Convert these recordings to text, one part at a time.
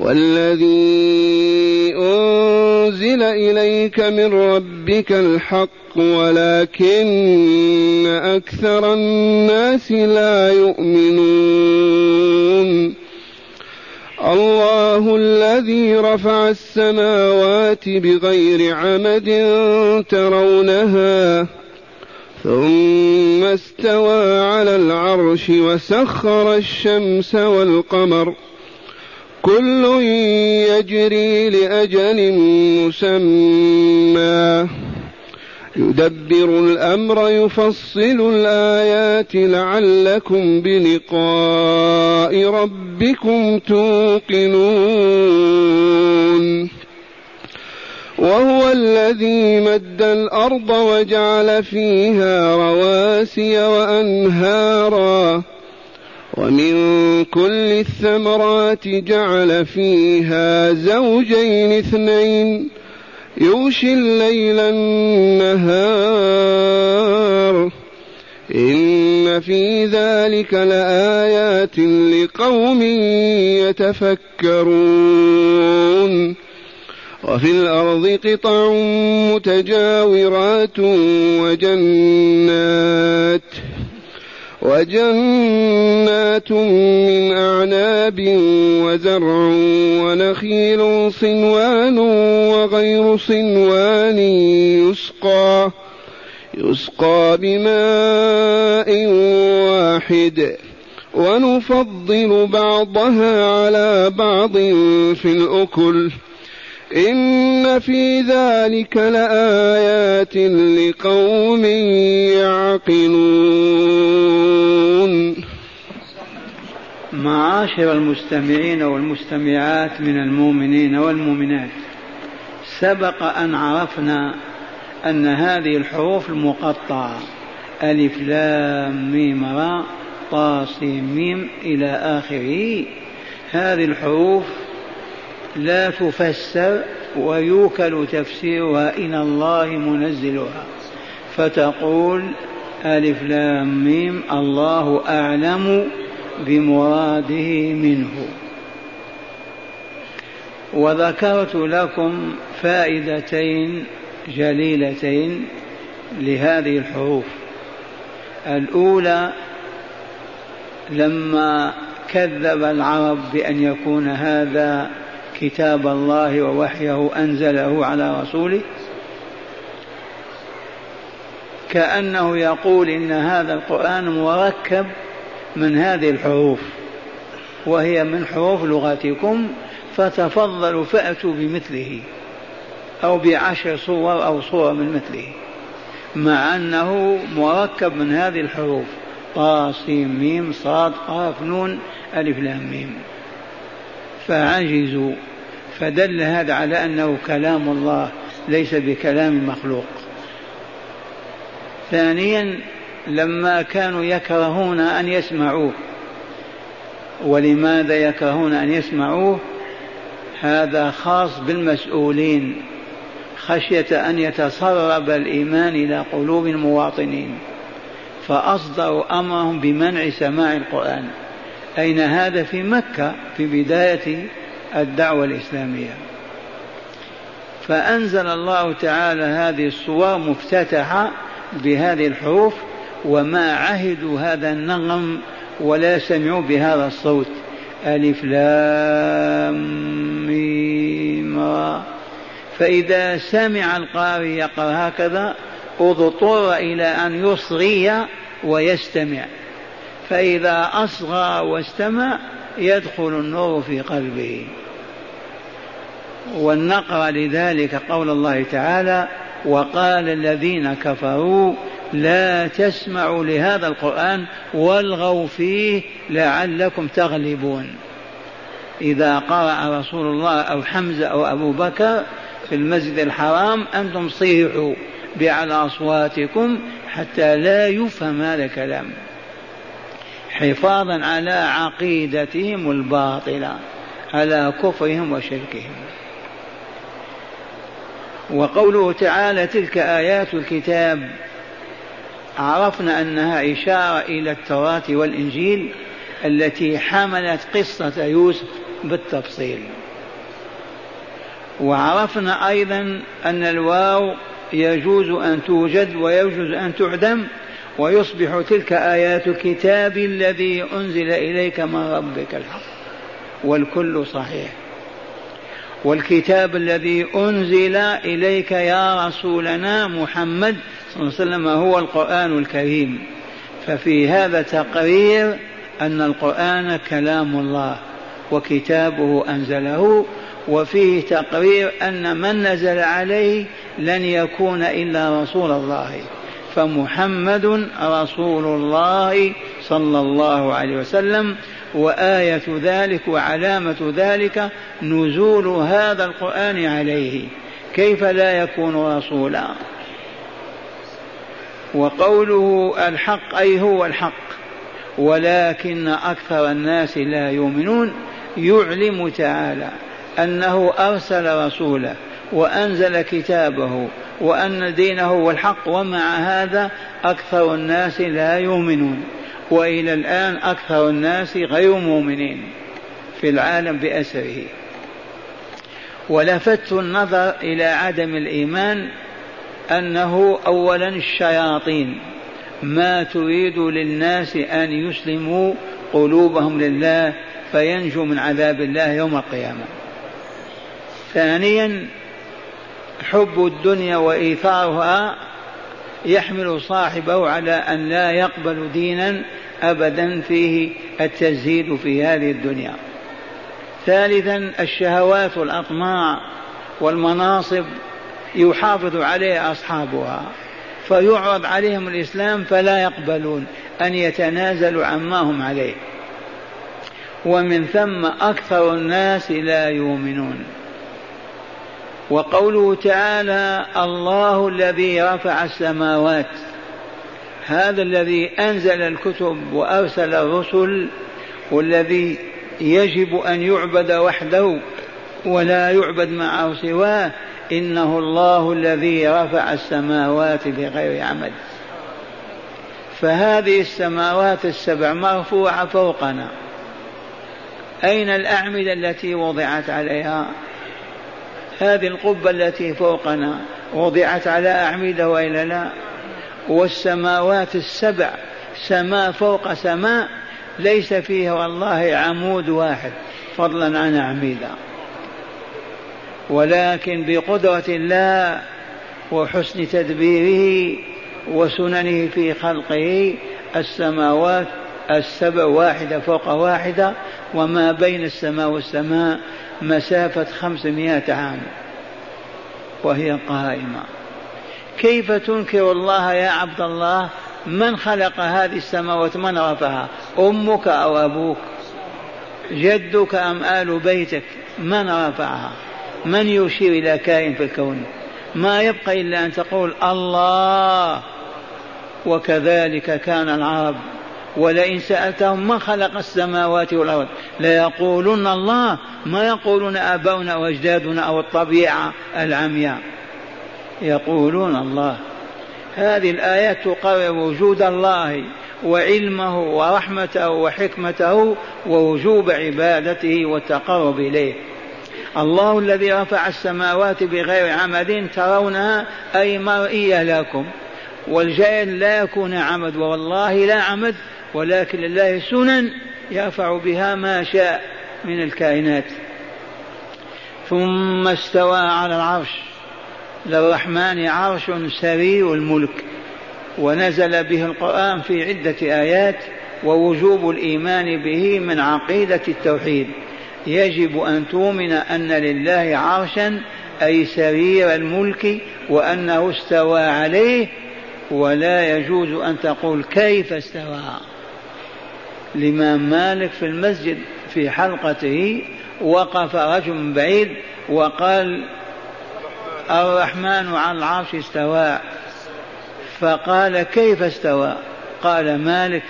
والذي أنزل إليك من ربك الحق ولكن أكثر الناس لا يؤمنون. الله الذي رفع السماوات بغير عمد ترونها ثم استوى على العرش وسخر الشمس والقمر. كل يجري لأجل مسمى. يدبر الأمر يفصل الآيات لعلكم بلقاء ربكم توقنون. وهو الذي مد الأرض وجعل فيها رواسي وأنهارا. ومن كل الثمرات جعل فيها زوجين اثنين. يغشي الليل النهار. إن في ذلك لآيات لقوم يتفكرون. وفي الأرض قطع متجاورات وجنات. وجنات من أعناب وزرع ونخيل صنوان وغير صنوان يسقى يسقى بماء واحد. ونفضل بعضها على بعض في الأكل. إن في ذلك لآيات لقوم يعقلون. معاشر المستمعين والمستمعات من المؤمنين والمؤمنات سبق أن عرفنا أن هذه الحروف المقطعة ألف لام ميم را طاسيم ميم إلى آخره. هذه الحروف لا تفسر ويوكل تفسيرها إلى الله منزلها. فتقول ألف لام ميم الله أعلم بمراده منه. وذكرت لكم فائدتين جليلتين لهذه الحروف. الأولى لما كذب العرب بأن يكون هذا كتاب الله ووحيه أنزله على رسوله. كأنه يقول إن هذا القرآن مركب من هذه الحروف وهي من حروف لغتكم فتفضلوا فأتوا بمثله أو بعشر صور أو صورة من مثله مع أنه مركب من هذه الحروف طا ميم صاد قاف نون ألف لام ميم. فعجزوا. فدل هذا على أنه كلام الله ليس بكلام مخلوق. ثانيا لما كانوا يكرهون أن يسمعوه ولماذا يكرهون أن يسمعوه؟ هذا خاص بالمسؤولين خشية أن يتسرب الإيمان إلى قلوب المواطنين فأصدروا أمرهم بمنع سماع القرآن. أين هذا؟ في مكة في بداية الدعوة الإسلامية. فأنزل الله تعالى هذه الصور مفتتحة بهذه الحروف وما عهدوا هذا النغم ولا سمعوا بهذا الصوت. ألف لام ميم فإذا سمع القارئ يقرأ هكذا اضطر إلى أن يصغي ويستمع. فإذا أصغى واستمع يدخل النور في قلبه. والنقر لذلك قول الله تعالى وقال الذين كفروا لا تسمعوا لهذا القرآن والغوا فيه لعلكم تغلبون. إذا قرأ رسول الله أو حمزة أو أبو بكر في المسجد الحرام أنتم صيحوا بأعلى أصواتكم حتى لا يفهم هذا الكلام. حفاظا على عقيدتهم الباطلة على كفرهم وشركهم. وقوله تعالى تلك آيات الكتاب. عرفنا أنها إشارة إلى التوراة والإنجيل التي حملت قصة يوسف بالتفصيل. وعرفنا أيضا أن الواو يجوز أن توجد ويجوز أن تعدم ويصبح تلك آيات الكتاب الذي أنزل إليك من ربك الحق. والكل صحيح. والكتاب الذي أنزل إليك يا رسولنا محمد صلى الله عليه وسلم هو القرآن الكريم. ففي هذا تقرير أن القرآن كلام الله وكتابه أنزله وفيه تقرير أن من نزل عليه لن يكون إلا رسول الله. فمحمد رسول الله صلى الله عليه وسلم وآية ذلك وعلامة ذلك نزول هذا القرآن عليه. كيف لا يكون رسولا؟ وقوله الحق أي هو الحق ولكن أكثر الناس لا يؤمنون يعلم تعالى أنه أرسل رسوله. وأنزل كتابه وأن دينه هو الحق ومع هذا أكثر الناس لا يؤمنون وإلى الآن أكثر الناس غير مؤمنين في العالم بأسره. ولفت النظر إلى عدم الإيمان أنه أولا الشياطين ما تريد للناس أن يسلموا قلوبهم لله فينجوا من عذاب الله يوم القيامة. ثانيا حب الدنيا وإيثارها يحمل صاحبه على أن لا يقبل دينا أبدا فيه التزهيد في هذه الدنيا. ثالثا الشهوات والأطماع والمناصب يحافظ عليها أصحابها فيعرض عليهم الإسلام فلا يقبلون أن يتنازلوا عما هم عليه. ومن ثم أكثر الناس لا يؤمنون. وقوله تعالى الله الذي رفع السماوات هذا الذي أنزل الكتب وأرسل الرسل والذي يجب أن يعبد وحده ولا يعبد معه سواه إنه الله الذي رفع السماوات بغير عمد. فهذه السماوات السبع مرفوعة فوقنا. أين الأعمدة التي وضعت عليها؟ هذه القبة التي فوقنا وضعت على أعمدة وإلا لا والسماوات السبع سماء فوق سماء ليس فيها والله عمود واحد فضلا عن أعمدة. ولكن بقدرة الله وحسن تدبيره وسننه في خلقه السماوات السبع واحدة فوق واحدة وما بين السماء والسماء مسافة خمسمائة عام. وهي قائمة. كيف تنكر الله يا عبد الله من خلق هذه السماوات من رفعها؟ أمك أو أبوك؟ جدك أم آل بيتك؟ من رفعها؟ من يشير إلى كائن في الكون؟ ما يبقى إلا أن تقول الله وكذلك كان العرب ولئن سألتهم من خلق السماوات والأرض ليقولن الله ما يقولون آباؤنا وأجدادنا أو الطبيعة العمياء. يقولون الله. هذه الآيات تقرر وجود الله وعلمه ورحمته وحكمته ووجوب عبادته والتقرب إليه. الله الذي رفع السماوات بغير عمد ترونها أي مرئية لكم. والجائل لا يكون عمد والله لا عمد ولكن لله سنن يرفع بها ما شاء من الكائنات. ثم استوى على العرش. للرحمن عرش سرير الملك. ونزل به القرآن في عدة آيات ووجوب الإيمان به من عقيدة التوحيد. يجب أن تؤمن أن لله عرشا أي سرير الملك وأنه استوى عليه. ولا يجوز أن تقول كيف استوى. الإمام مالك في المسجد في حلقته وقف رجل من بعيد وقال الرحمن على العرش استوى. فقال كيف استوى؟ قال مالك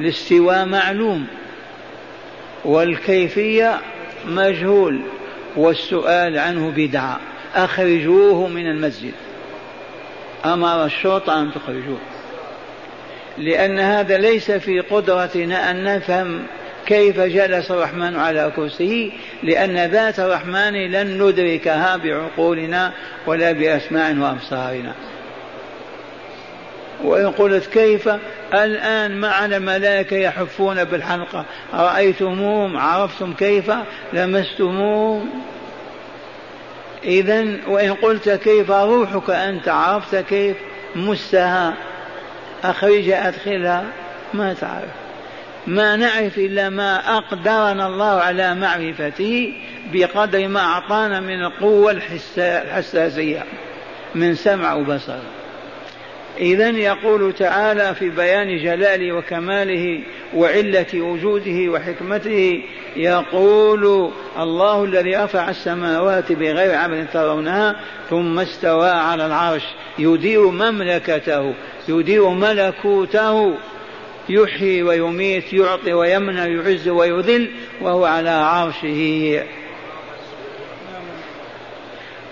الاستواء معلوم والكيفية مجهول والسؤال عنه بدعة. أخرجوه من المسجد. أمر الشرطة أن تخرجوه. لأن هذا ليس في قدرتنا أن نفهم كيف جلس الرحمن على كرسيه لأن ذات الرحمن لن ندركها بعقولنا ولا بأسماع وأبصارنا. وإن قلت كيف؟ الآن معنا ملائكة يحفون بالحلقة. رأيتموهم عرفتم كيف؟ لمستموهم. إذا وإن قلت كيف؟ روحك أنت عرفت كيف؟ مستها. أخرجها أدخلها ما تعرف. ما نعرف إلا ما أقدرنا الله على معرفته بقدر ما أعطانا من القوة الحساسية من سمع وبصر. إذا يقول تعالى في بيان جلاله وكماله وعلة وجوده وحكمته يقول الله الذي رفع السماوات بغير عمل ترونها ثم استوى على العرش. يدير مملكته يدير ملكوته. يحيي ويميت يعطي ويمنع يعز ويذل وهو على عرشه.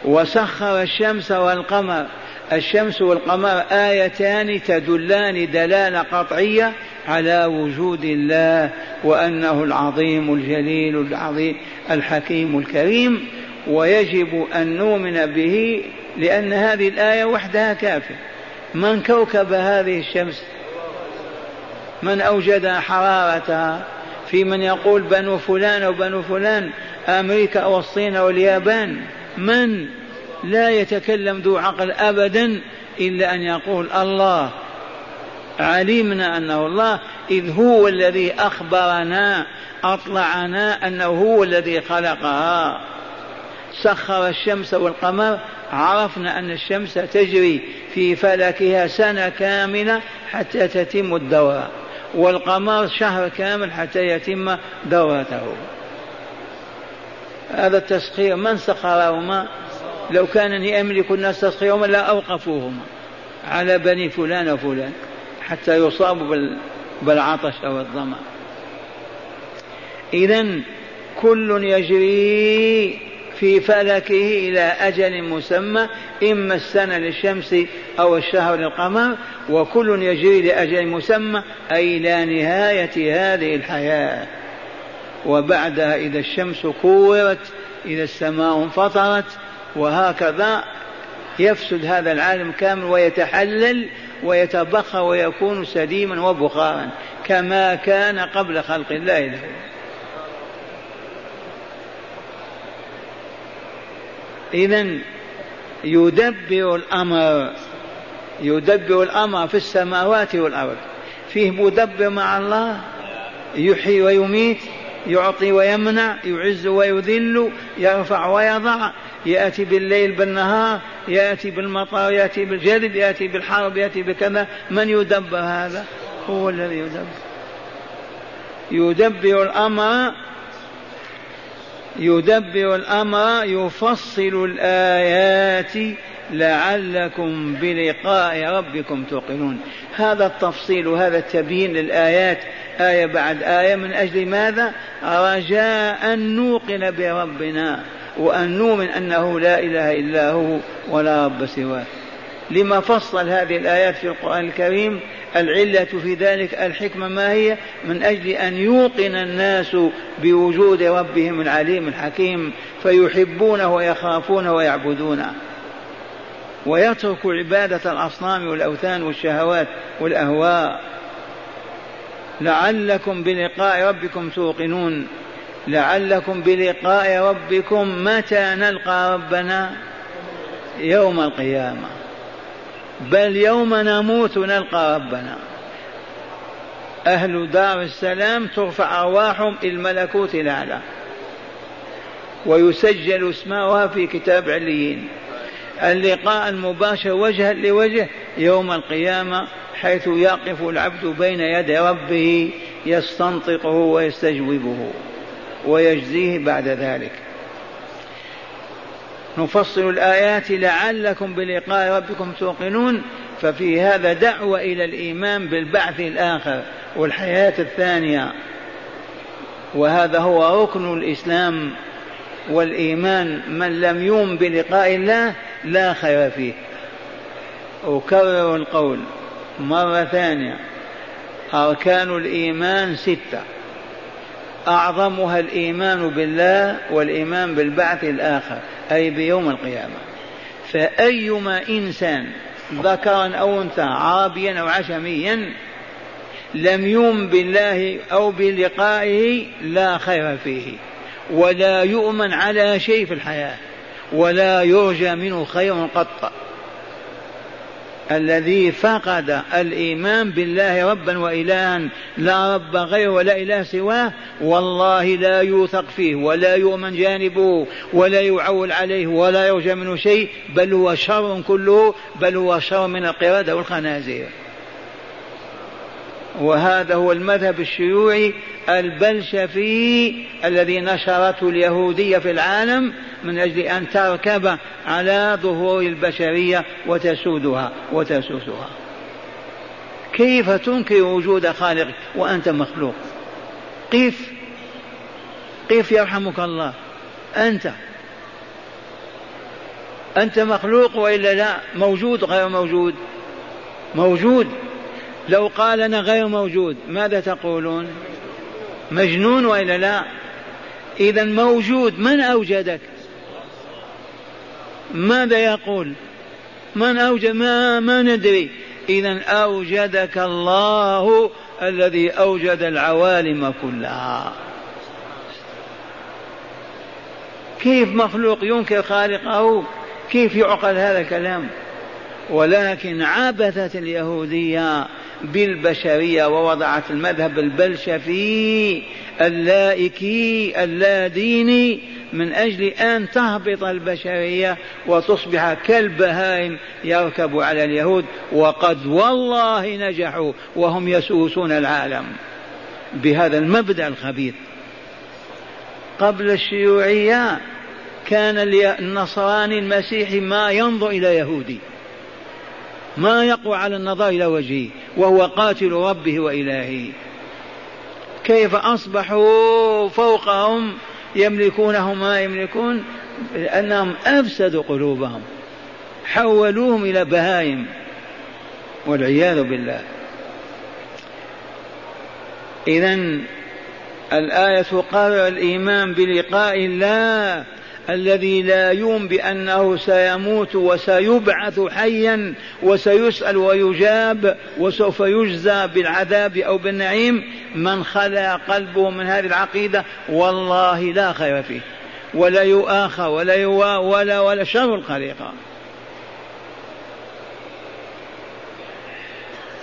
وسخر الشمس والقمر. الشمس والقمر آيتان تدلان دلالة قطعية على وجود الله وأنه العظيم الجليل العظيم الحكيم الكريم ويجب أن نؤمن به لأن هذه الآية وحدها كافية من كوكب هذه الشمس؟ من أوجد حرارتها؟ في من يقول بنو فلان وبنو فلان أمريكا والصين واليابان. من؟ لا يتكلم ذو عقل أبدا إلا أن يقول الله. علمنا أنه الله إذ هو الذي أخبرنا أطلعنا أنه هو الذي خلقها. سخر الشمس والقمر عرفنا أن الشمس تجري في فلكها سنة كاملة حتى تتم الدورة والقمر شهر كامل حتى يتم دورته. هذا التسخير من سخرهما؟ لو كانني أملك الناس تسخيرهما لا أوقفوهما على بني فلان وفلان حتى يصابوا بالعطش أو الظمأ. إذا كل يجري في فلكه إلى أجل مسمى إما السنة للشمس أو الشهر للقمر وكل يجري لأجل مسمى أي إلى نهاية هذه الحياة. وبعدها إذا الشمس كورت إذا السماء انفطرت وهكذا يفسد هذا العالم كامل ويتحلل ويتبخر ويكون سديما وبخارا كما كان قبل خلق الله. له إذا يدبر الأمر يدبر الأمر في السماوات والأرض. فيه مدبر مع الله يحيي ويميت. يعطي ويمنع يعز ويذل يرفع ويضع يأتي بالليل بالنهار يأتي بالمطر يأتي بالجلد يأتي بالحرب يأتي بكذا. من يدبر هذا؟ هو الذي يدبر. يدبر الأمر يدبر الأمر يفصل الآيات لعلكم بلقاء ربكم توقنون. هذا التفصيل وهذا التبيين للآيات آية بعد آية من أجل ماذا؟ رجاء أن نوقن بربنا وأن نؤمن أنه لا إله إلا هو ولا رب سواه. لما فصل هذه الآيات في القرآن الكريم العلة في ذلك الحكمة ما هي؟ من أجل أن يوقن الناس بوجود ربهم العليم الحكيم فيحبونه ويخافونه ويعبدونه ويتركوا عبادة الأصنام والأوثان والشهوات والأهواء. لعلكم بلقاء ربكم توقنون. لعلكم بلقاء ربكم متى نلقى ربنا؟ يوم القيامة. بل يوم نموت نلقى ربنا. أهل دار السلام ترفع أرواحهم إلى الملكوت الأعلى. ويسجل اسمها في كتاب عليين. اللقاء المباشر وجها لوجه يوم القيامة. حيث يقف العبد بين يدي ربه يستنطقه ويستجوبه ويجزيه بعد ذلك. نفصل الآيات لعلكم بلقاء ربكم توقنون. ففي هذا دعوة إلى الإيمان بالبعث الآخر والحياة الثانية. وهذا هو ركن الإسلام والإيمان. من لم يؤمن بلقاء الله لا خير فيه. أكرر القول. مرة ثانية. أركان الإيمان ستة. أعظمها الإيمان بالله والإيمان بالبعث الآخر أي بيوم القيامة. فأيما إنسان ذكرا أو أنثى عربيا أو عشميا لم يؤمن بالله أو بلقائه لا خير فيه. ولا يؤمن على شيء في الحياة. ولا يرجى منه خير قط. الذي فقد الإيمان بالله ربا وإلها لا رب غيره ولا إله سواه والله لا يوثق فيه ولا يؤمن جانبه ولا يعول عليه ولا يرجى منه شيء بل هو شر كله بل هو شر من القردة والخنازير. وهذا هو المذهب الشيوعي البلشفي الذي نشرته اليهودية في العالم من أجل أن تركب على ظهور البشرية وتسودها وتسوسها. كيف تنكر وجود خالق وأنت مخلوق؟ قف. قف يرحمك الله. أنت. أنت مخلوق وإلا لا؟ موجود غير موجود؟ موجود. لو قال أنا غير موجود ماذا تقولون؟ مجنون وإلا لا؟ إذا موجود من أوجدك؟ ماذا يقول؟ من أوجد ما, ما ندري. إذا أوجدك الله الذي أوجد العوالم كلها. كيف مخلوق ينكر خالقه؟ كيف يعقل هذا الكلام؟ ولكن عبثت اليهودية بالبشرية ووضعت المذهب البلشفي اللائكي اللاديني من أجل أن تهبط البشرية وتصبح كالبهائم يركب على اليهود وقد والله نجحوا وهم يسوسون العالم بهذا المبدأ الخبيث. قبل الشيوعية كان النصراني المسيحي ما ينظر إلى يهودي ما يقوى على النظر إلى وجهه وهو قاتل ربه وإلهه. كيف أصبحوا فوقهم؟ يملكونه ما يملكون لأنهم أفسدوا قلوبهم حولوهم إلى بهائم والعياذ بالله. إذا الآية قال الإيمان بلقاء الله الذي لا يوم بأنه سيموت وسيبعث حيا وسيسأل ويجاب وسوف يجزى بالعذاب أو بالنعيم من خلا قلبه من هذه العقيدة والله لا خير فيه. ولا يؤاخى ولا يوا ولا ولا شر الخليقة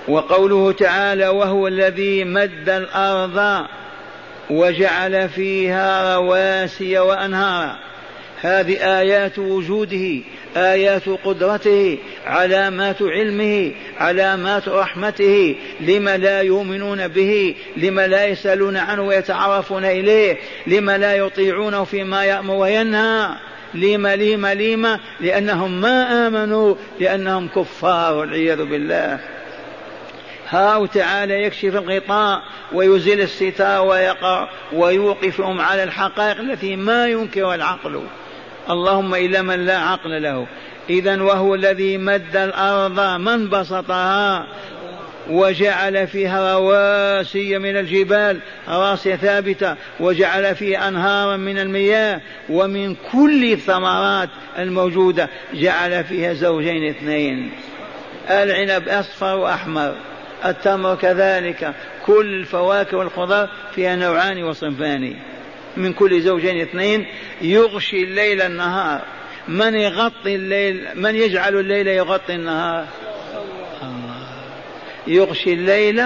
وقوله تعالى وهو الذي مد الأرض وجعل فيها رواسي وأنهارا. هذه آيات وجوده آيات قدرته علامات علمه علامات رحمته لما لا يؤمنون به لما لا يسألون عنه ويتعرفون إليه لما لا يطيعونه فيما يأمر وينهى لما لما لما لأنهم ما آمنوا لأنهم كفار والعياذ بالله. هاو تعالى يكشف الغطاء ويزيل الستار ويقع ويوقفهم على الحقائق التي ما ينكر العقل. اللهم إلا من لا عقل له. إذا وهو الذي مد الأرض من بسطها وجعل فيها رواسي من الجبال رواسي ثابتة وجعل فيها أنهارا من المياه ومن كل الثمرات الموجودة جعل فيها زوجين اثنين. العنب أصفر وأحمر التمر كذلك كل الفواكه والخضار فيها نوعان وصنفان. من كل زوجين اثنين يغشي الليل النهار. من يغطي الليل من يجعل الليل يغطي النهار؟ يغشي الليل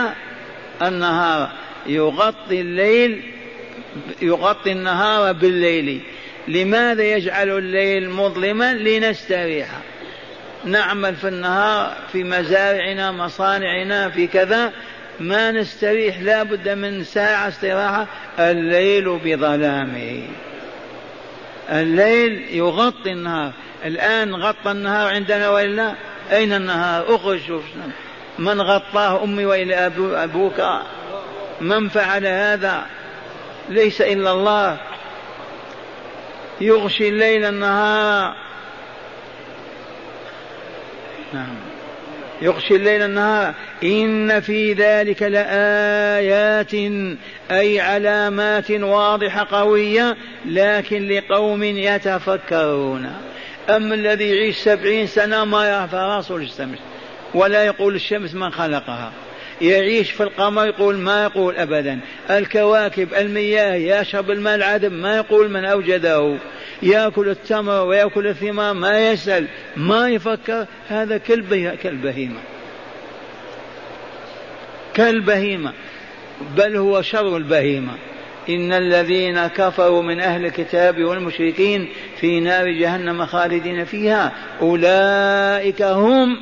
النهار. يغطي الليل يغطي النهار بالليل. لماذا يجعل الليل مظلما؟ لنستريح. نعمل في النهار في مزارعنا مصانعنا في كذا. ما نستريح لا بد من ساعة استراحة. الليل بظلامه. الليل يغطي النهار. الآن غطى النهار عندنا وإلا؟ أين النهار؟ أخرج شوف. من غطاه أمي وإلى أبوك؟ من فعل هذا؟ ليس إلا الله. يغشي الليل النهار. نعم. يغشي الليل النهار. إن في ذلك لآيات أي علامات واضحة قوية لكن لقوم يتفكرون. أما الذي يعيش سبعين سنة ما يعرف راسه الشمس ولا يقول الشمس من خلقها. يعيش في القمر يقول ما يقول أبدا. الكواكب المياه يشرب الماء العذب ما يقول من أوجده. يأكل التمر ويأكل الثمار ما يسأل ما يفكر هذا كالبهيمة. كالبهيمة. بل هو شر البهيمة. إن الذين كفروا من أهل الكتاب والمشركين في نار جهنم خالدين فيها أولئك هم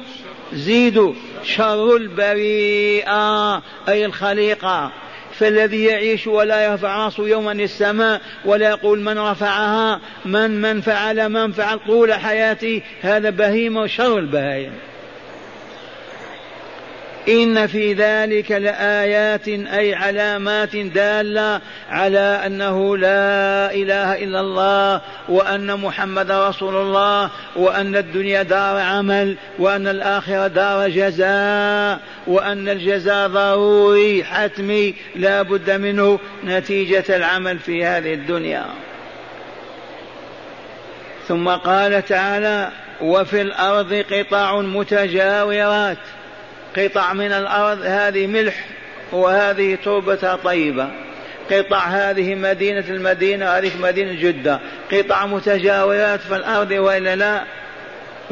زيدوا شر البريئة أي الخليقة. فالذي يعيش ولا يرفع راسه يوما للسماء ولا يقول من رفعها من من فعل من فعل طول حياتي هذا بهيمة شر البهائم. إن في ذلك لآيات أي علامات دالة على أنه لا إله إلا الله وأن محمد رسول الله وأن الدنيا دار عمل وأن الآخرة دار جزاء وأن الجزاء ضروري حتمي لا بد منه نتيجة العمل في هذه الدنيا. ثم قال تعالى وفي الأرض قطع متجاورات قطع من الأرض هذه ملح وهذه تربتها طيبة. قطع هذه مدينة المدينة هذه مدينة جدة. قطع متجاورات في الأرض وإلا لا؟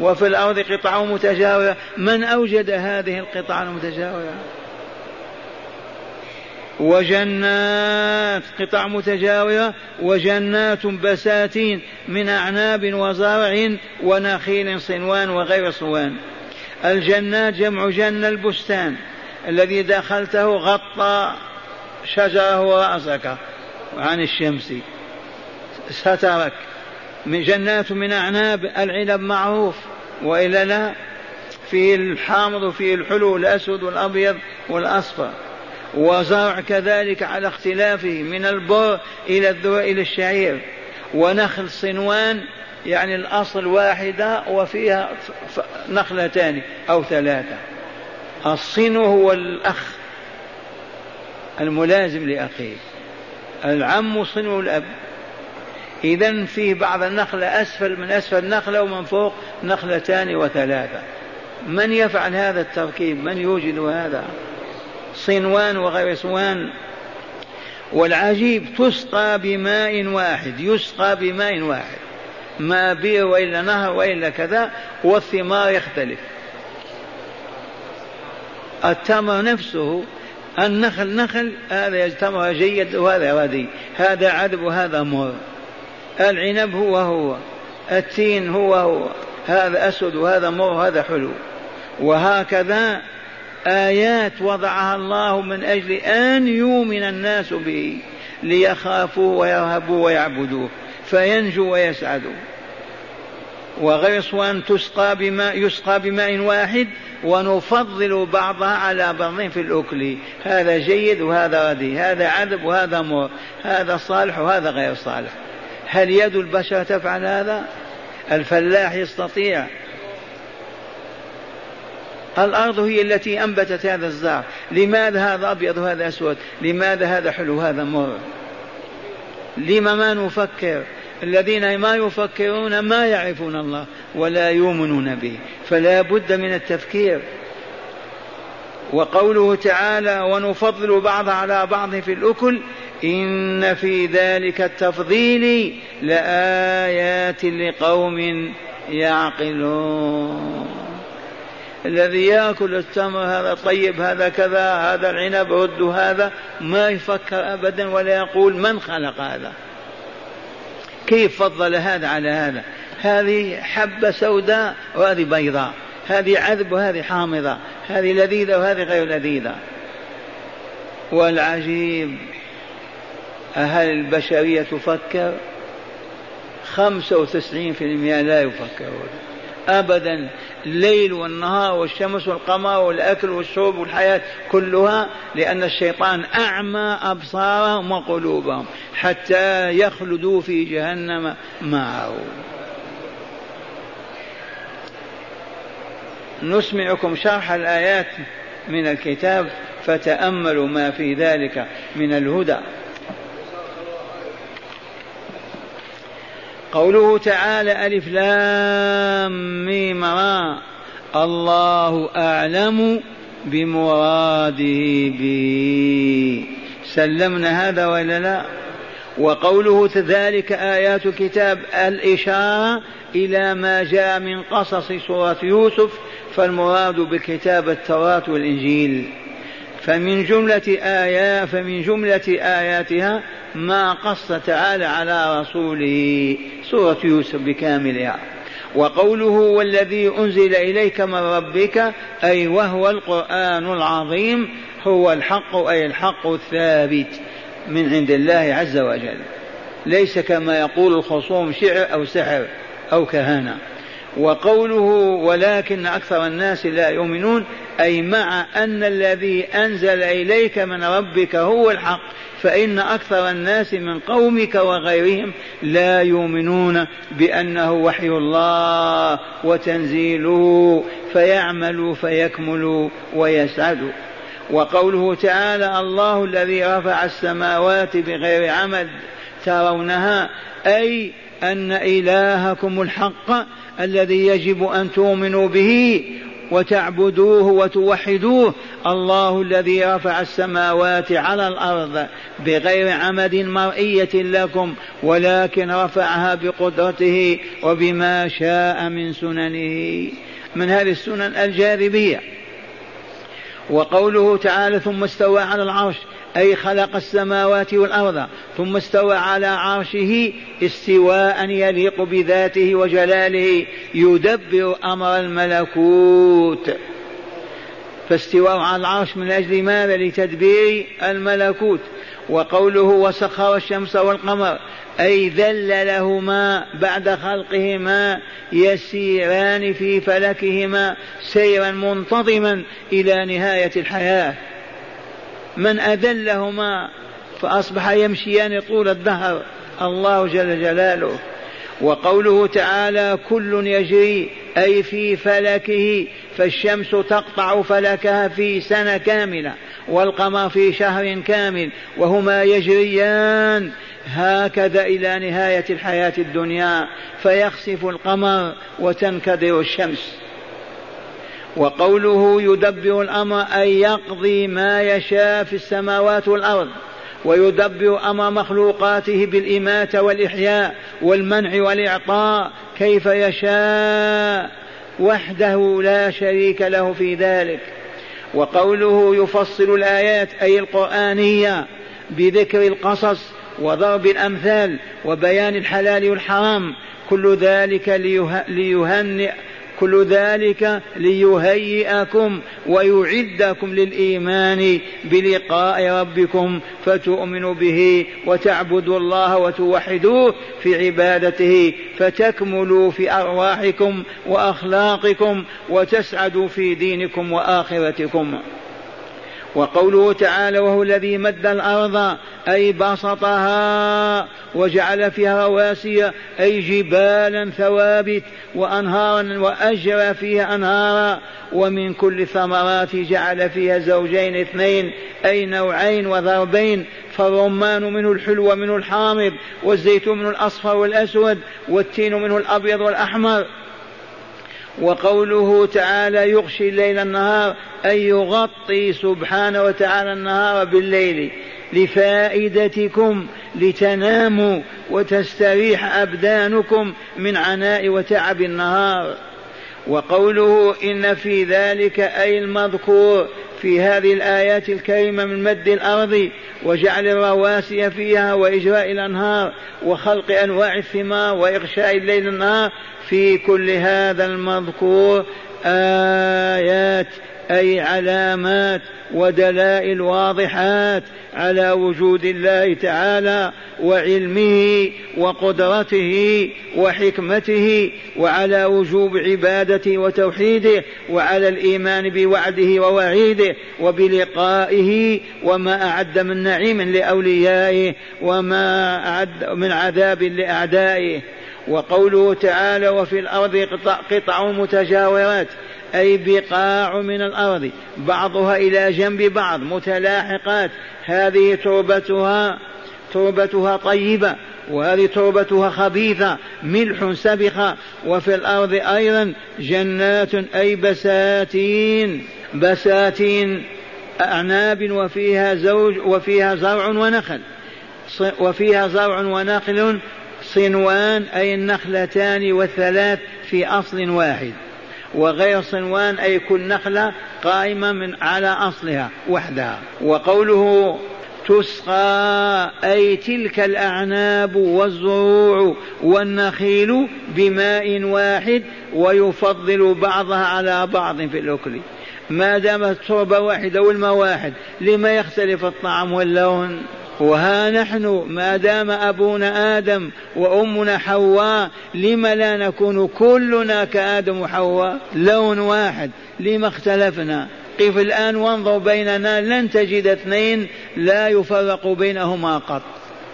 وفي الأرض قطع متجاورة. من أوجد هذه القطع المتجاورة؟ وجنات. قطع متجاورة وجنات بساتين من أعناب وزرع ونخيل صنوان وغير صنوان. الجنات جمع جنة البستان. الذي دخلته غطى شجرة ورأسك عن الشمس. سترك. من جنات من أعناب العنب معروف. وإلا لا فيه الحامض وفيه الحلو الأسود والأبيض والأصفر. وزرع كذلك على اختلافه من البر إلى الذرة إلى الشعير. ونخل صنوان يعني الأصل واحدة وفيها نخلتان أو ثلاثة. الصن هو الأخ الملازم لأخيه. العم صن الأب إذا فيه بعض النخلة أسفل من أسفل نخلة ومن فوق نخلتان وثلاثة. من يفعل هذا التركيب؟ من يوجد هذا؟ صنوان وغير صنوان. والعجيب تسقى بماء واحد يسقى بماء واحد. ما بير وإلا نهر وإلا كذا والثمار يختلف. التمر نفسه النخل نخل هذا تمر جيد وهذا ردي هذا عذب وهذا مر. العنب هو هو التين هو هو هذا أسود وهذا مر وهذا حلو. وهكذا آيات وضعها الله من أجل أن يؤمن الناس به ليخافوا ويرهبوا ويعبدوه. فينجو ويسعد. وغيصوان تسقى بماء يسقى بماء واحد ونفضل بعضها على بعض في الأكل. هذا جيد وهذا ردي هذا عذب وهذا مر هذا صالح وهذا غير صالح. هل يد البشر تفعل هذا؟ الفلاح يستطيع. الأرض هي التي أنبتت هذا الزرع لماذا هذا أبيض وهذا أسود؟ لماذا هذا حلو وهذا مر؟ لما ما نفكر؟ الذين ما يفكرون ما يعرفون الله ولا يؤمنون به فلا بد من التفكير. وقوله تعالى ونفضل بعض على بعض في الأكل إن في ذلك التفضيل لآيات لقوم يعقلون. الذي يأكل التمر هذا طيب هذا كذا هذا العنب رد هذا. ما يفكر ابدا ولا يقول من خلق هذا. كيف فضل هذا على هذا؟ هذه حبة سوداء وهذه بيضاء هذه عذب وهذه حامضة هذه لذيذة وهذه غير لذيذة. والعجيب هل البشرية تفكر خمسة وتسعين في المئة لا يفكرون. أبدا الليل والنهار والشمس والقمر والأكل والشرب والحياة كلها لأن الشيطان أعمى أبصارهم وقلوبهم حتى يخلدوا في جهنم معه. نسمعكم شرح الآيات من الكتاب فتأملوا ما في ذلك من الهدى. قوله تعالى ألف لام ميم را. الله أعلم بمراده به سلمنا هذا ولا لا؟ وقوله ذلك آيات الكتاب الإشارة إلى ما جاء من قصص سورة يوسف فالمراد بالكتاب التوراة والإنجيل. فمن جملة آيات فمن جملة آياتها ما قص تعالى على رسوله سورة يوسف بكاملها. وقوله والذي أنزل إليك من ربك أي وهو القرآن العظيم هو الحق أي الحق الثابت من عند الله عز وجل. ليس كما يقول الخصوم شعر أو سحر أو كهانة. وقوله ولكن أكثر الناس لا يؤمنون أي مع أن الذي أنزل إليك من ربك هو الحق فإن أكثر الناس من قومك وغيرهم لا يؤمنون بأنه وحي الله وتنزيله فيعملوا فيكملوا ويسعدوا. وقوله تعالى الله الذي رفع السماوات بغير عمد ترونها أي أن إلهكم الحق الذي يجب أن تؤمنوا به وتعبدوه وتوحدوه. الله الذي رفع السماوات على الأرض بغير عمد مرئية لكم ولكن رفعها بقدرته وبما شاء من سننه. من هذه السنن الجاذبية. وقوله تعالى ثم استوى على العرش أي خلق السماوات والأرض ثم استوى على عرشه استواء يليق بذاته وجلاله يدبر أمر الملكوت. فاستواء على العرش من أجل ماذا؟ لتدبير الملكوت. وقوله وسخر الشمس والقمر أي ذل لهما بعد خلقهما يسيران في فلكهما سيرا منتظما إلى نهاية الحياة. من أذلهما فأصبح يمشيان طول الدهر. الله جل جلاله. وقوله تعالى كل يجري أي في فلكه فالشمس تقطع فلكها في سنة كاملة والقمر في شهر كامل وهما يجريان هكذا إلى نهاية الحياة الدنيا. فيخسف القمر وتنكدر الشمس. وقوله يدبر الأمر أي يقضي ما يشاء في السماوات والأرض ويدبر أمر مخلوقاته بالإماتة والإحياء والمنع والإعطاء كيف يشاء وحده لا شريك له في ذلك. وقوله يفصل الآيات أي القرآنية بذكر القصص وضرب الأمثال وبيان الحلال والحرام كل ذلك ليهنئ كل ذلك ليهيئكم ويعدكم للإيمان بلقاء ربكم فتؤمنوا به وتعبدوا الله وتوحدوه في عبادته فتكملوا في أرواحكم وأخلاقكم وتسعدوا في دينكم وآخرتكم. وقوله تعالى وهو الذي مد الأرض أي بسطها وجعل فيها رواسي أي جبالا ثوابت وأنهارا واجرى فيها أنهارا ومن كل ثمرات جعل فيها زوجين اثنين أي نوعين وضربين فالرمان منه الحلو ومنه الحامض والزيتون منه الأصفر والأسود والتين منه الأبيض والأحمر. وقوله تعالى يغشي الليل النهار أي يغطي سبحانه وتعالى النهار بالليل لفائدتكم لتناموا وتستريح أبدانكم من عناء وتعب النهار. وقوله إن في ذلك أي المذكور في هذه الآيات الكريمة من مد الأرض وجعل الرواسي فيها وإجراء الأنهار وخلق أنواع الثمار وإغشاء الليل النهار. في كل هذا المذكور آيات أي علامات ودلائل واضحات. على وجود الله تعالى وعلمه وقدرته وحكمته وعلى وجوب عبادته وتوحيده وعلى الإيمان بوعده ووعيده وبلقائه وما أعد من نعيم لأوليائه وما أعد من عذاب لأعدائه. وقوله تعالى وفي الأرض قطع, قطع متجاورات. أي بقاع من الأرض بعضها إلى جنب بعض متلاحقات. هذه تربتها تربتها طيبة وهذه تربتها خبيثة ملح سبخة وفي الأرض أيضا جنات أي بساتين بساتين أعناب وفيها زوج وفيها زرع ونخل. وفيها زرع ونخل صنوان أي النخلتان والثلاث في أصل واحد. وغير صنوان أي كل نخلة قائمة من على أصلها وحدها. وقوله تسقى أي تلك الأعناب والزروع والنخيل بماء واحد ويفضل بعضها على بعض في الأكل. ما دامت التربة واحدة والماء واحد لما يختلف الطعم واللون؟ وها نحن ما دام أبونا آدم وأمنا حواء لم لا نكون كلنا كآدم وحواء؟ لون واحد. لما اختلفنا؟ قف الآن وانظر بيننا لن تجد اثنين لا يفرق بينهما قط.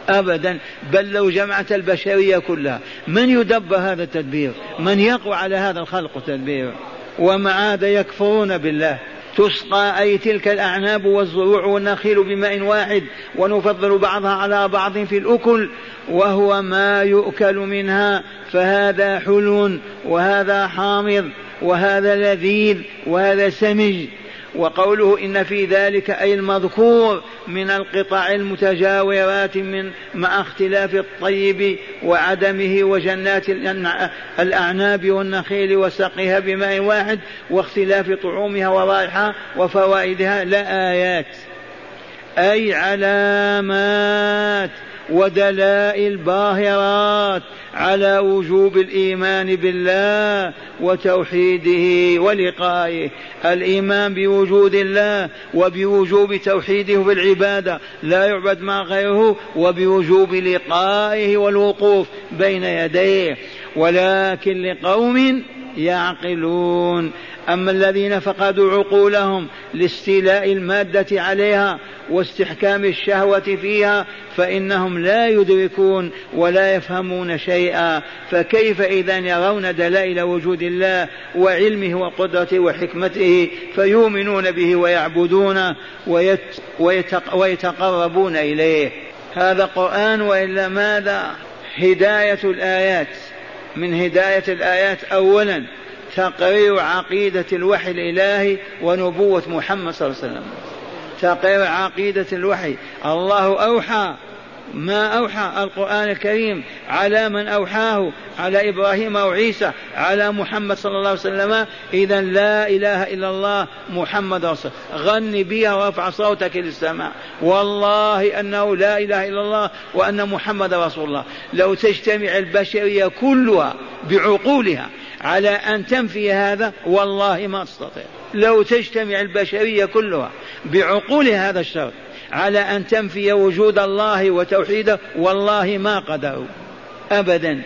أبدا. بل لو جمعت البشرية كلها. من يدبر هذا التدبير؟ من يقوى على هذا الخلق تدبير ومع هذا يكفرون بالله. تسقى أي تلك الأعناب والزروع والنخيل بماء واحد ونفضل بعضها على بعض في الأكل وهو ما يؤكل منها فهذا حلو وهذا حامض وهذا لذيذ وهذا سمج. وقوله إن في ذلك أي المذكور من القطع المتجاورات من مع اختلاف الطيب وعدمه وجنات الأعناب والنخيل وسقيها بماء واحد واختلاف طعومها ورائحها وفوائدها لآيات أي علامات ودلائل باهرات على وجوب الإيمان بالله وتوحيده ولقائه. الإيمان بوجود الله وبوجوب توحيده في العبادة. لا يعبد مع غيره وبوجوب لقائه والوقوف بين يديه. ولكن لقوم يعقلون. أما الذين فقدوا عقولهم لاستيلاء المادة عليها واستحكام الشهوة فيها فإنهم لا يدركون ولا يفهمون شيئا. فكيف إذا يرون دلائل وجود الله وعلمه وقدرته وحكمته فيؤمنون به ويعبدونه ويتقربون إليه؟ هذا قرآن وإلا ماذا؟ هداية الآيات. من هداية الآيات أولا تقرير عقيدة الوحي الإلهي ونبوة محمد صلى الله عليه وسلم. تقرير عقيدة الوحي. الله أوحى. ما أوحى؟ القرآن الكريم. على من أوحاه؟ على إبراهيم أو عيسى. على محمد صلى الله عليه وسلم. إذا لا إله إلا الله محمد رسول غني بها وارفع صوتك للسماء والله أنه لا إله إلا الله وأن محمد رسول الله. لو تجتمع البشرية كلها بعقولها على أن تنفي هذا والله ما تستطيع لو تجتمع البشرية كلها بعقول هذا الشر على أن تنفي وجود الله وتوحيده والله ما قدروا أبدا.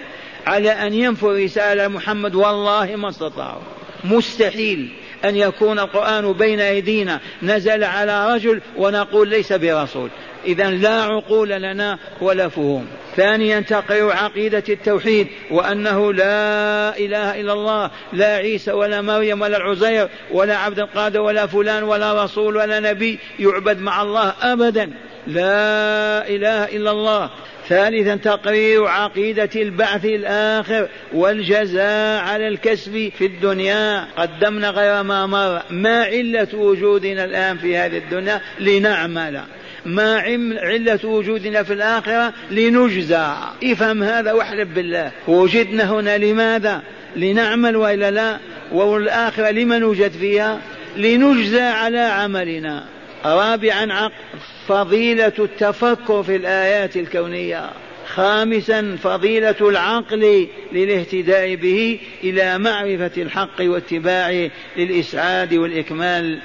على أن ينفوا رسالة محمد والله ما استطاعوا. مستحيل أن يكون القرآن بين أيدينا نزل على رجل ونقول ليس برسول. إذا لا عقول لنا ولا فهوم. ثانيا تقرير عقيدة التوحيد وأنه لا إله إلا الله لا عيسى ولا مريم ولا العزير ولا عبد القادر ولا فلان ولا رسول ولا نبي يعبد مع الله أبدا. لا إله إلا الله. ثالثا تقرير عقيدة البعث الآخر والجزاء على الكسب في الدنيا. قدمنا غير ما مر. ما علة وجودنا الآن في هذه الدنيا؟ لنعمل. ما علة وجودنا في الآخرة لنجزى. افهم هذا واحلف بالله. وجدنا هنا لماذا؟ لنعمل وإلا لا؟ والآخرة لما نوجد فيها؟ لنجزى على عملنا. رابعا فضيلة التفكر في الآيات الكونية. خامسا فضيلة العقل للاهتداء به إلى معرفة الحق واتباعه للإسعاد والإكمال.